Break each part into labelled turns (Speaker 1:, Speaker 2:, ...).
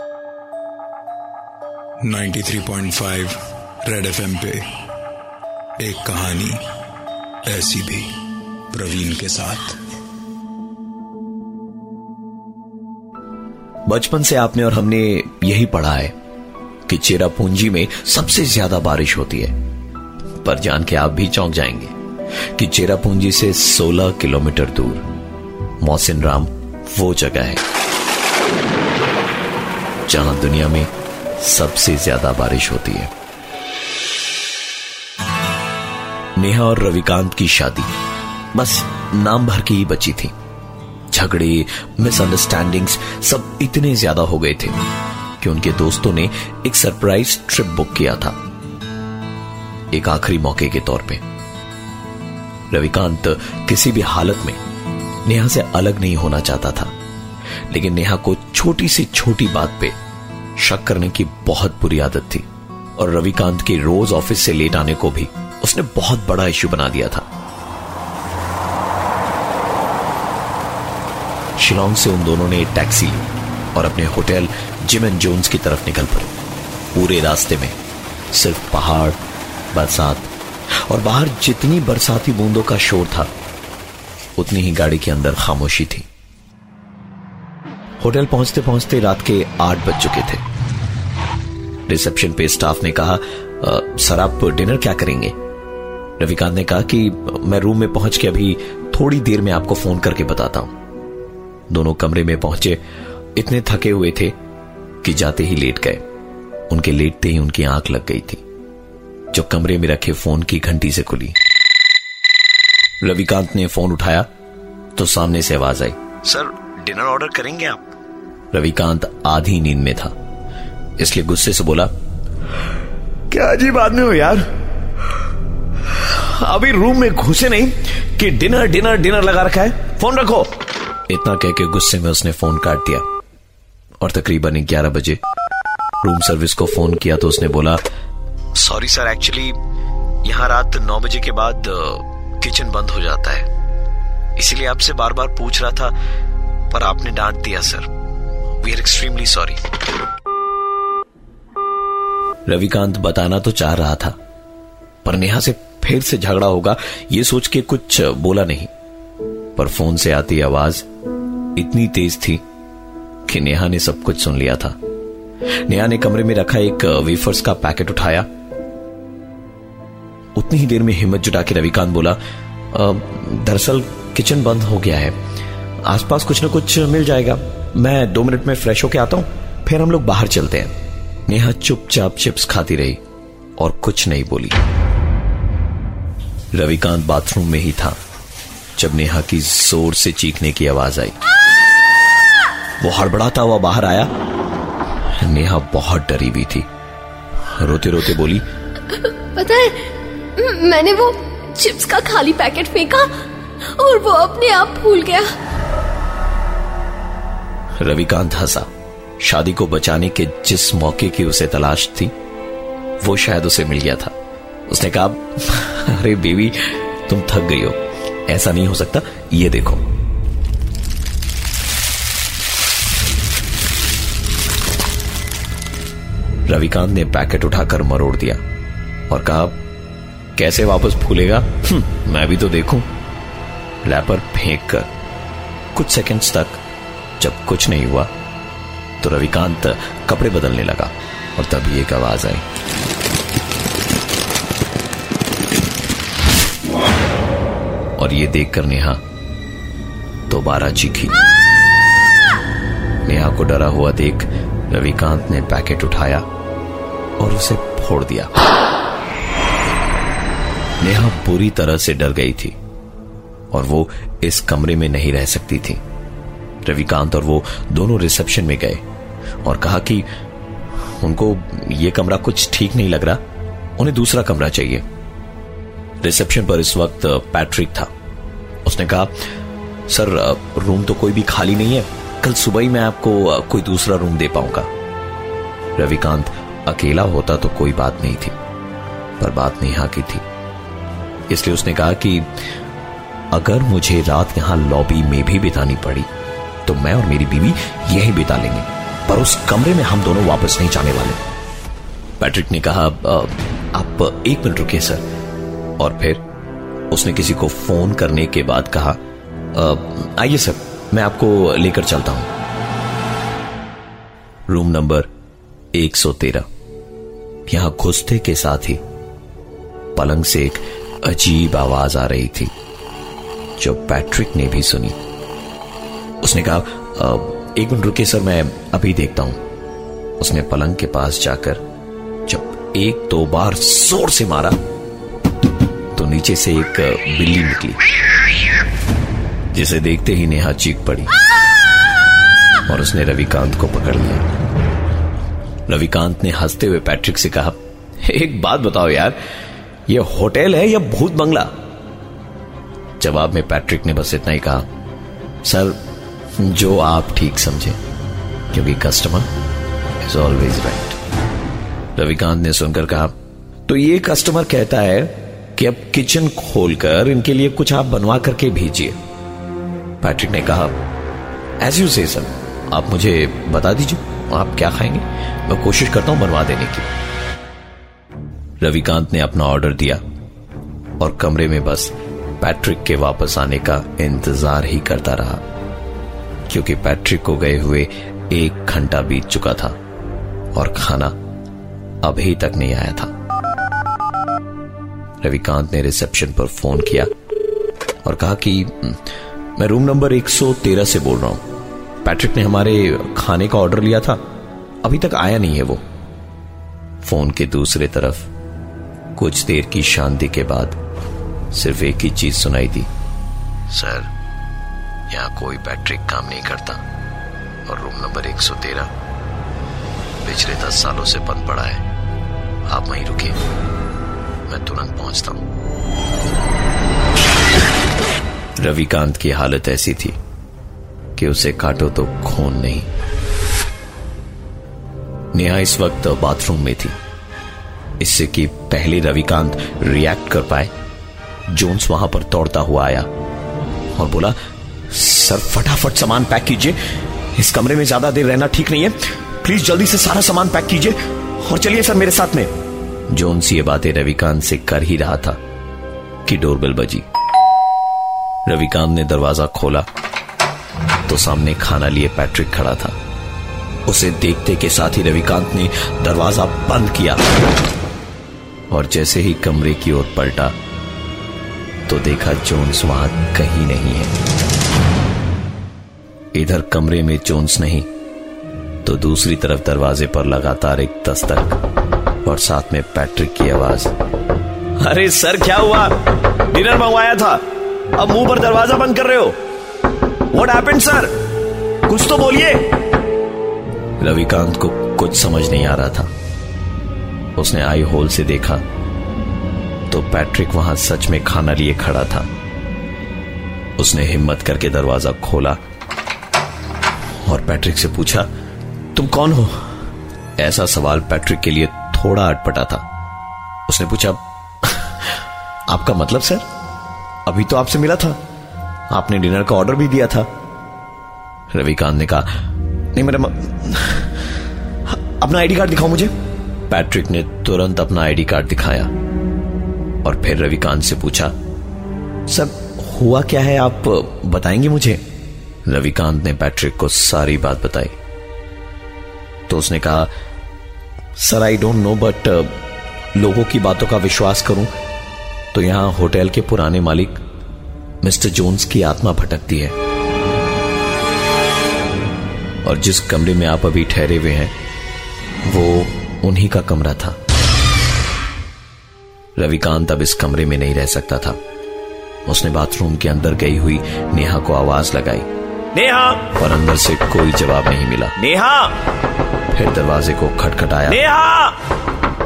Speaker 1: 93.5 red FM पे एक कहानी ऐसी भी प्रवीण के साथ।
Speaker 2: बचपन से आपने और हमने यही पढ़ा है कि चेरापूंजी में सबसे ज़्यादा बारिश होती है। पर जान के आप भी चौंक जाएँगे कि चेरापूंजी से 16 किलोमीटर दूर मौसिन राम वो जगह है। जहाँ दुनिया में सबसे ज़्यादा बारिश होती है। नेहा और रविकांत की शादी। बस नाम भर की ही बची थी। झगड़े मिसअंडरस्टैंडिंग्स सब इतने ज़्यादा हो गए थे कि उनके दोस्तों ने एक सरप्राइज़ ट्रिप बुक किया था। एक आखिरी मौके के तौर पे। रविकांत किसी भी हालत में नेहा से अलग नहीं होना चाहता था। लेकिन नेहा को छोटी सी छोटी बात पे शक करने की बहुत बुरी आदत थी। और रविकांत के रोज ऑफ़िस से लेट आने को भी उसने बहुत बड़ा इश्यू बना दिया था। शिलोंग से उन दोनों ने टैक्सी ली और अपने होटल जिम एंड जोन्स की तरफ़ निकल पड़े। पूरे रास्ते में सिर्फ़ पहाड़, बरसात और बाहर जितनी बरसाती बूंदों का शोर था, उतनी ही गाड़ी के अंदर खामोशी थी। होटल पहुँचते पहुँचते रात के आठ बज चुके थे। रिसेप्शन पे स्टाफ ने कहा सर, आप डिनर क्या करेंगे? रविकांत ने कहा कि, मैं रूम में पहुँच के अभी थोड़ी देर में आपको फ़ोन करके बताता हूँ। दोनों कमरे में पहुँचे। इतने थके हुए थे कि जाते ही लेट गए। उनके लेटते ही उनकी आँख लग गई थी, जो कमरे में रखे फ़ोन की घंटी से खुली। रविकांत ने फ़ोन उठाया तो सामने से आवाज़ आई। सर, डिनर ऑर्डर करेंगे आप? रविकांत आधी नींद में था। इसलिए गुस्से से बोला, क्या अजीब आदमी हो यार। अभी रूम में घुसे नहीं, कि डिनर डिनर डिनर लगा रखा है। फ़ोन रखो। इतना कह के गुस्से में उसने फ़ोन काट दिया। और तकरीबन ग्यारह बजे रूम सर्विस को फ़ोन किया तो उसने बोला, सॉरी सर, एक्चुअली यहाँ रात नौ बजे के बाद किचन बंद हो जाता है। इसीलिए आपसे बार बार पूछ रहा था, पर आपने डांट दिया sir. We are extremely sorry Ravikant बताना तो चाह रहा था, पर नेहा से फिर से झगड़ा होगा, ये सोच के कुछ बोला नहीं। पर फ़ोन से आती आवाज़ इतनी तेज थी कि नेहा ने सब कुछ सुन लिया था। नेहा ने कमरे में रखा एक वेफर्स का पैकेट उठाया। उतनी ही देर में हिम्मत जुटा के रविकांत बोला दरअसल किचन बंद हो गया है। आसपास कुछ ना कुछ मिल जाएगा। मैं दो मिनट में फ्रेश होके आता हूँ, फिर हम लोग बाहर चलते हैं। नेहा चुपचाप चिप्स खाती रही और कुछ नहीं बोली। रविकांत बाथरूम में ही था, जब नेहा की ज़ोर से चीखने की आवाज़ आई। वो हड़बड़ाता हुआ बाहर आया। नेहा बहुत डरी हुई थी। रोते रोते बोली,
Speaker 3: पता है मैंने वो चिप्स का खाली पैकेट फेंका और वो अपने आप भूल गया।
Speaker 2: रविकांत हंसा। शादी को बचाने के जिस मौके की उसे तलाश थी वो शायद उसे मिल गया था। उसने कहा अरे बेबी तुम थक गई हो। ऐसा नहीं हो सकता ये देखो। रविकांत ने पैकेट उठाकर मरोड़ दिया और कहा कैसे वापस फूलेगा? हम्म, मैं भी तो देखूँ। रैपर फेंक कर कुछ सेकंड्स तक जब कुछ नहीं हुआ तो रविकांत कपड़े बदलने लगा और तभी एक आवाज़ आई। और ये देखकर नेहा दोबारा चीखी। नेहा को डरा हुआ देख रविकांत ने पैकेट उठाया और उसे फोड़ दिया। नेहा पूरी तरह से डर गई थी और वो इस कमरे में नहीं रह सकती थी। रविकांत और वो दोनों रिसेप्शन में गए और कहा कि उनको ये कमरा कुछ ठीक नहीं लग रहा, उन्हें दूसरा कमरा चाहिए। रिसेप्शन पर इस वक्त पैट्रिक था। उसने कहा, सर रूम तो कोई भी खाली नहीं है, कल सुबह ही मैं आपको कोई दूसरा रूम दे पाऊँगा। रविकांत अकेला होता तो कोई बात नहीं थी, पर बात नेहा की थी। इसलिए उसने कहा कि अगर मुझे रात यहाँ लॉबी में भी बितानी पड़ी तो मैं और मेरी बीवी यही बिता लेंगे। पर उस कमरे में हम दोनों वापस नहीं जाने वाले। पैट्रिक ने कहा आप एक मिनट रुकिए, सर। और फिर उसने किसी को फ़ोन करने के बाद कहा आइए, सर, मैं आपको लेकर चलता हूँ। रूम नंबर 113 यहाँ घुसते के साथ ही पलंग से एक अजीब आवाज़ आ रही थी, जो पैट्रिक ने भी सुनी। उसने कहा एक मिनट रुके सर, मैं अभी देखता हूँ। उसने पलंग के पास जाकर जब एक दो बार ज़ोर से मारा तो नीचे से एक बिल्ली निकली, जिसे देखते ही नेहा चीख पड़ी और उसने रविकांत को पकड़ लिया। रविकांत ने हँसते हुए पैट्रिक से कहा, एक बात बताओ यार, ये होटल है या भूत बंगला? जवाब में पैट्रिक ने बस इतना ही कहा, सर जो आप ठीक समझे, क्योंकि customer is always right Ravikant ने सुनकर कहा तो ये कस्टमर कहता है कि अब किचन खोलकर इनके लिए कुछ आप बनवा करके भेजिए. पैट्रिक ने कहा एज यू से सर आप मुझे बता दीजिए, आप क्या खाएँगे? मैं कोशिश करता हूँ बनवा देने की. रविकांत ने अपना ऑर्डर दिया और कमरे में बस पैट्रिक के वापस आने का इंतज़ार ही करता रहा। क्योंकि पैट्रिक को गए हुए एक घंटा बीत चुका था और खाना अभी तक नहीं आया था। रविकांत ने रिसेप्शन पर फ़ोन किया और कहा कि मैं रूम नंबर 113 से बोल रहा हूँ। पैट्रिक ने हमारे खाने का ऑर्डर लिया था। अभी तक आया नहीं है वो। फ़ोन के दूसरे तरफ़ कुछ देर की शांति के बाद सिर्फ़ एक ही चीज़ सुनाई दी। सर यहाँ कोई पैट्रिक काम नहीं करता। और रूम नंबर 113 पिछले दस सालों से बंद पड़ा है। आप वहीं रुकिए। मैं तुरंत पहुँचता हूँ। रविकांत की हालत ऐसी थी कि उसे काटो तो खून नहीं। नेहा इस वक्त बाथरूम में थी। इससे कि पहले रविकांत रिएक्ट कर पाए। जोन्स वहाँ पर दौड़ता हुआ आया और बोला सर, फटाफट सामान पैक कीजिए। इस कमरे में ज़्यादा देर रहना ठीक नहीं है। प्लीज़ जल्दी से सारा सामान पैक कीजिए। और चलिए सर, मेरे साथ में। जोन्स ये बातें रविकांत से कर ही रहा था कि डोरबेल बजी। रविकांत ने दरवाज़ा खोला तो सामने खाना लिए पैट्रिक खड़ा था। उसे देखते के साथ ही रविकांत ने दरवाज़ा बंद किया। और जैसे ही कमरे की ओर पलटा तो देखा जोन्स वहाँ कहीं नहीं है। इधर कमरे में जोन्स नहीं तो दूसरी तरफ़ दरवाजे पर लगातार एक दस्तक और साथ में पैट्रिक की आवाज़। अरे सर क्या हुआ? डिनर मंगवाया था। अब मुँह पर दरवाज़ा बंद कर रहे हो। वॉट हैपेंड सर कुछ तो बोलिए। रविकांत को कुछ समझ नहीं आ रहा था। उसने आई होल से देखा तो पैट्रिक वहाँ सच में खाना लिए खड़ा था। उसने हिम्मत करके दरवाज़ा खोला और पैट्रिक से पूछा, तुम कौन हो? ऐसा सवाल पैट्रिक के लिए थोड़ा अटपटा था। उसने पूछा, आपका मतलब सर? अभी तो आपसे मिला था। आपने डिनर का ऑर्डर भी दिया था। रविकांत ने कहा, नहीं मेरा म... अपना आईडी कार्ड दिखाओ मुझे। पैट्रिक ने तुरंत अपना आईडी कार्ड दिखाया और फिर रविकांत से पूछा सब हुआ क्या है? आप बताएँगे मुझे? रविकांत ने पैट्रिक को सारी बात बताई। तो उसने कहा, sir I don't know but लोगों की बातों का विश्वास करूँ तो यहाँ होटल के पुराने मालिक मिस्टर जोन्स की आत्मा भटकती है। और जिस कमरे में आप अभी ठहरे हुए हैं, वो उन्हीं का कमरा था। रविकांत अब इस कमरे में नहीं रह सकता था। उसने बाथरूम के अंदर गई हुई नेहा को आवाज़ लगाई। नेहा। और अंदर से कोई जवाब नहीं मिला। नेहा। फिर दरवाजे को खटखटाया। नेहा।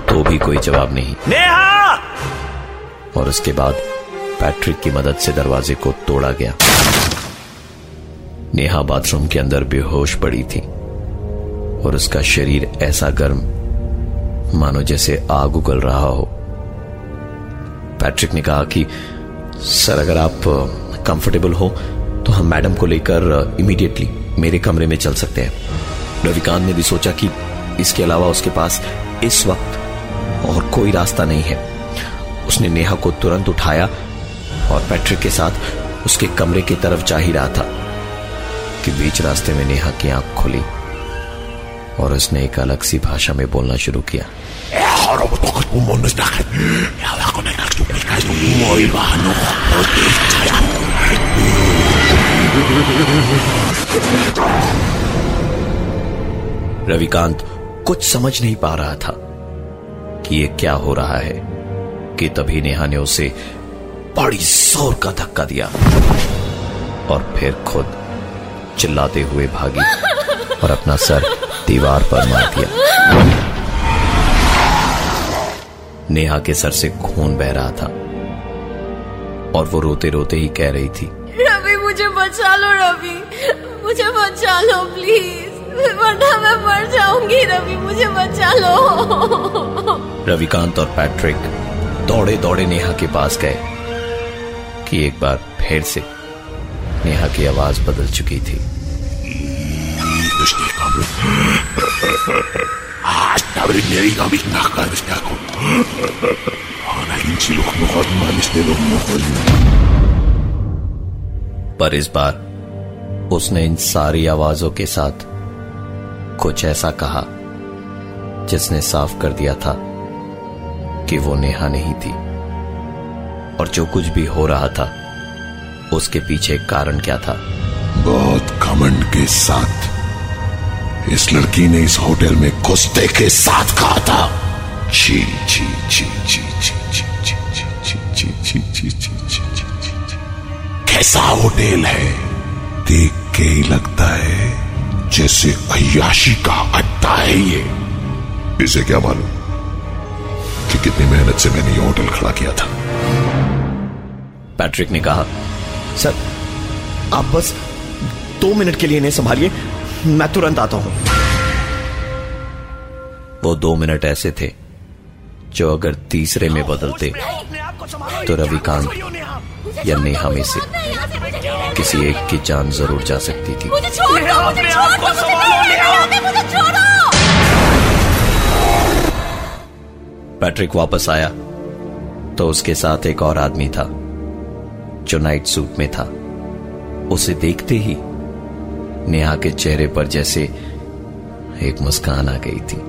Speaker 2: तो भी कोई जवाब नहीं। नेहा। और उसके बाद पैट्रिक की मदद से दरवाजे को तोड़ा गया। नेहा बाथरूम के अंदर बेहोश पड़ी थी। और उसका शरीर ऐसा गर्म मानो जैसे आग उगल रहा हो। पैट्रिक ने कहा कि सर अगर आप कंफर्टेबल हो हम मैडम को लेकर इमीडिएटली मेरे कमरे में चल सकते हैं। रविकांत ने भी सोचा कि इसके अलावा उसके पास इस वक्त और कोई रास्ता नहीं है। उसने नेहा को तुरंत उठाया और पैट्रिक के साथ उसके कमरे की तरफ़ जा ही रहा था कि बीच रास्ते में नेहा की आँख खुली और उसने एक अलग सी भाषा में बोलना शुरू किया। रविकांत, कुछ समझ नहीं पा रहा था कि ये क्या हो रहा है, कि तभी नेहा ने उसे बड़ी ज़ोर का धक्का दिया और फिर खुद चिल्लाते हुए भागी और अपना सर दीवार पर मार दिया। नेहा के सर से खून बह रहा था और वो रोते रोते ही कह रही थी
Speaker 3: मुझे बचा लो रवि। मुझे बचा लो प्लीज़ वरना मैं मर जाऊँगी रवि। मुझे बचा लो।
Speaker 2: रविकांत और पैट्रिक दौड़े दौड़े नेहा के पास गए कि एक बार फिर से नेहा की आवाज़ बदल चुकी थी। पर इस बार उसने इन सारी आवाजों के साथ कुछ ऐसा कहा जिसने साफ़ कर दिया था कि वो नेहा नहीं थी। और जो कुछ भी हो रहा था, उसके पीछे कारण क्या था?
Speaker 4: बहुत घमंड के साथ इस लड़की ने इस होटल में कुश्ते के साथ कहा था। छी छी छी छी छी। कैसा होटल है। देख के ही लगता है जैसे अयाशी का अड्डा है ये। इसे क्या मालूम कि कितनी मेहनत से मैंने ये होटल खड़ा किया था।
Speaker 2: पैट्रिक ने कहा, सर, आप बस दो मिनट के लिए इन्हें संभालिए, मैं तुरंत आता हूँ। वो दो मिनट ऐसे थे जो अगर तीसरे में बदलते तो रविकांत या नेहा में से किसी एक की जान ज़रूर जा सकती थी। पैट्रिक वापस आया तो उसके साथ एक और आदमी था जो नाइट सूट में था। उसे देखते ही नेहा के चेहरे पर जैसे एक मुस्कान आ गई थी।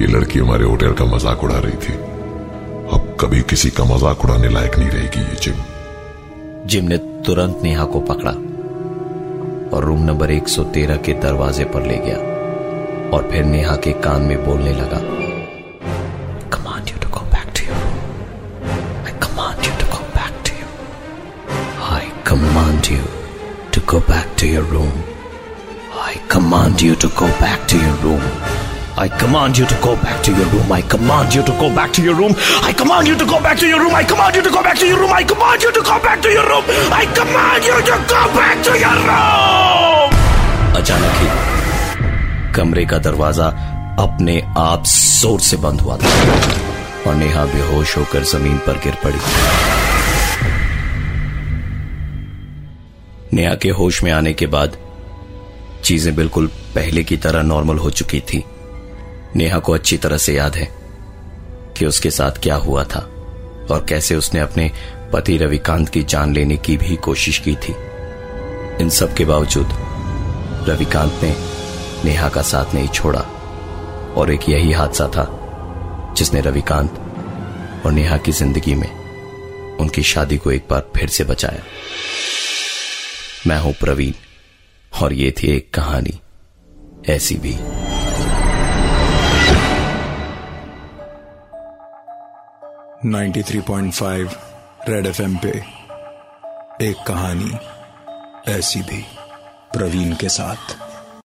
Speaker 4: ये लड़की हमारे होटल का मज़ाक उड़ा रही थी। अब कभी किसी का मज़ाक उड़ाने लायक नहीं रहेगी ये जिम।
Speaker 2: जिम ने तुरंत नेहा को पकड़ा और रूम नंबर 113 के दरवाजे पर ले गया और फिर नेहा के कान में बोलने लगा command you to go back to your I command you to go back to your I command you to go back to your room I command you to go back to your room I command you to go back to your room. I command you to go back to your room. I command you to go back to your room. I command you to go back to your room. I command you to go back to your room. I command you to go back to your room. अचानक ही कमरे का दरवाज़ा अपने आप ज़ोर से बंद हुआ था और नेहा बेहोश होकर ज़मीन पर गिर पड़ी नेहा के होश में आने के बाद चीज़ें बिल्कुल पहले की तरह नॉर्मल हो चुकी थी नेहा को अच्छी तरह से याद है कि उसके साथ क्या हुआ था और कैसे उसने अपने पति रविकांत की जान लेने की भी कोशिश की थी। इन सब के बावजूद, रविकांत ने नेहा का साथ नहीं छोड़ा और एक यही हादसा था जिसने रविकांत और नेहा की ज़िंदगी में उनकी शादी को एक बार फिर से बचाया। मैं हूँ प्रवीण और ये थी एक कहानी, ऐसी भी।
Speaker 1: 93.5 रेड एफएम पे एक कहानी ऐसी भी प्रवीण के साथ।